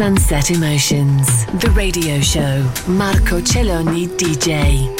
Sunset Emotions, the radio show. Marco Celloni DJ.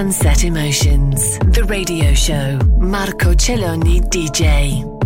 Sunset Emotions, the radio show. Marco Celloni DJ.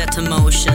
Welcome in the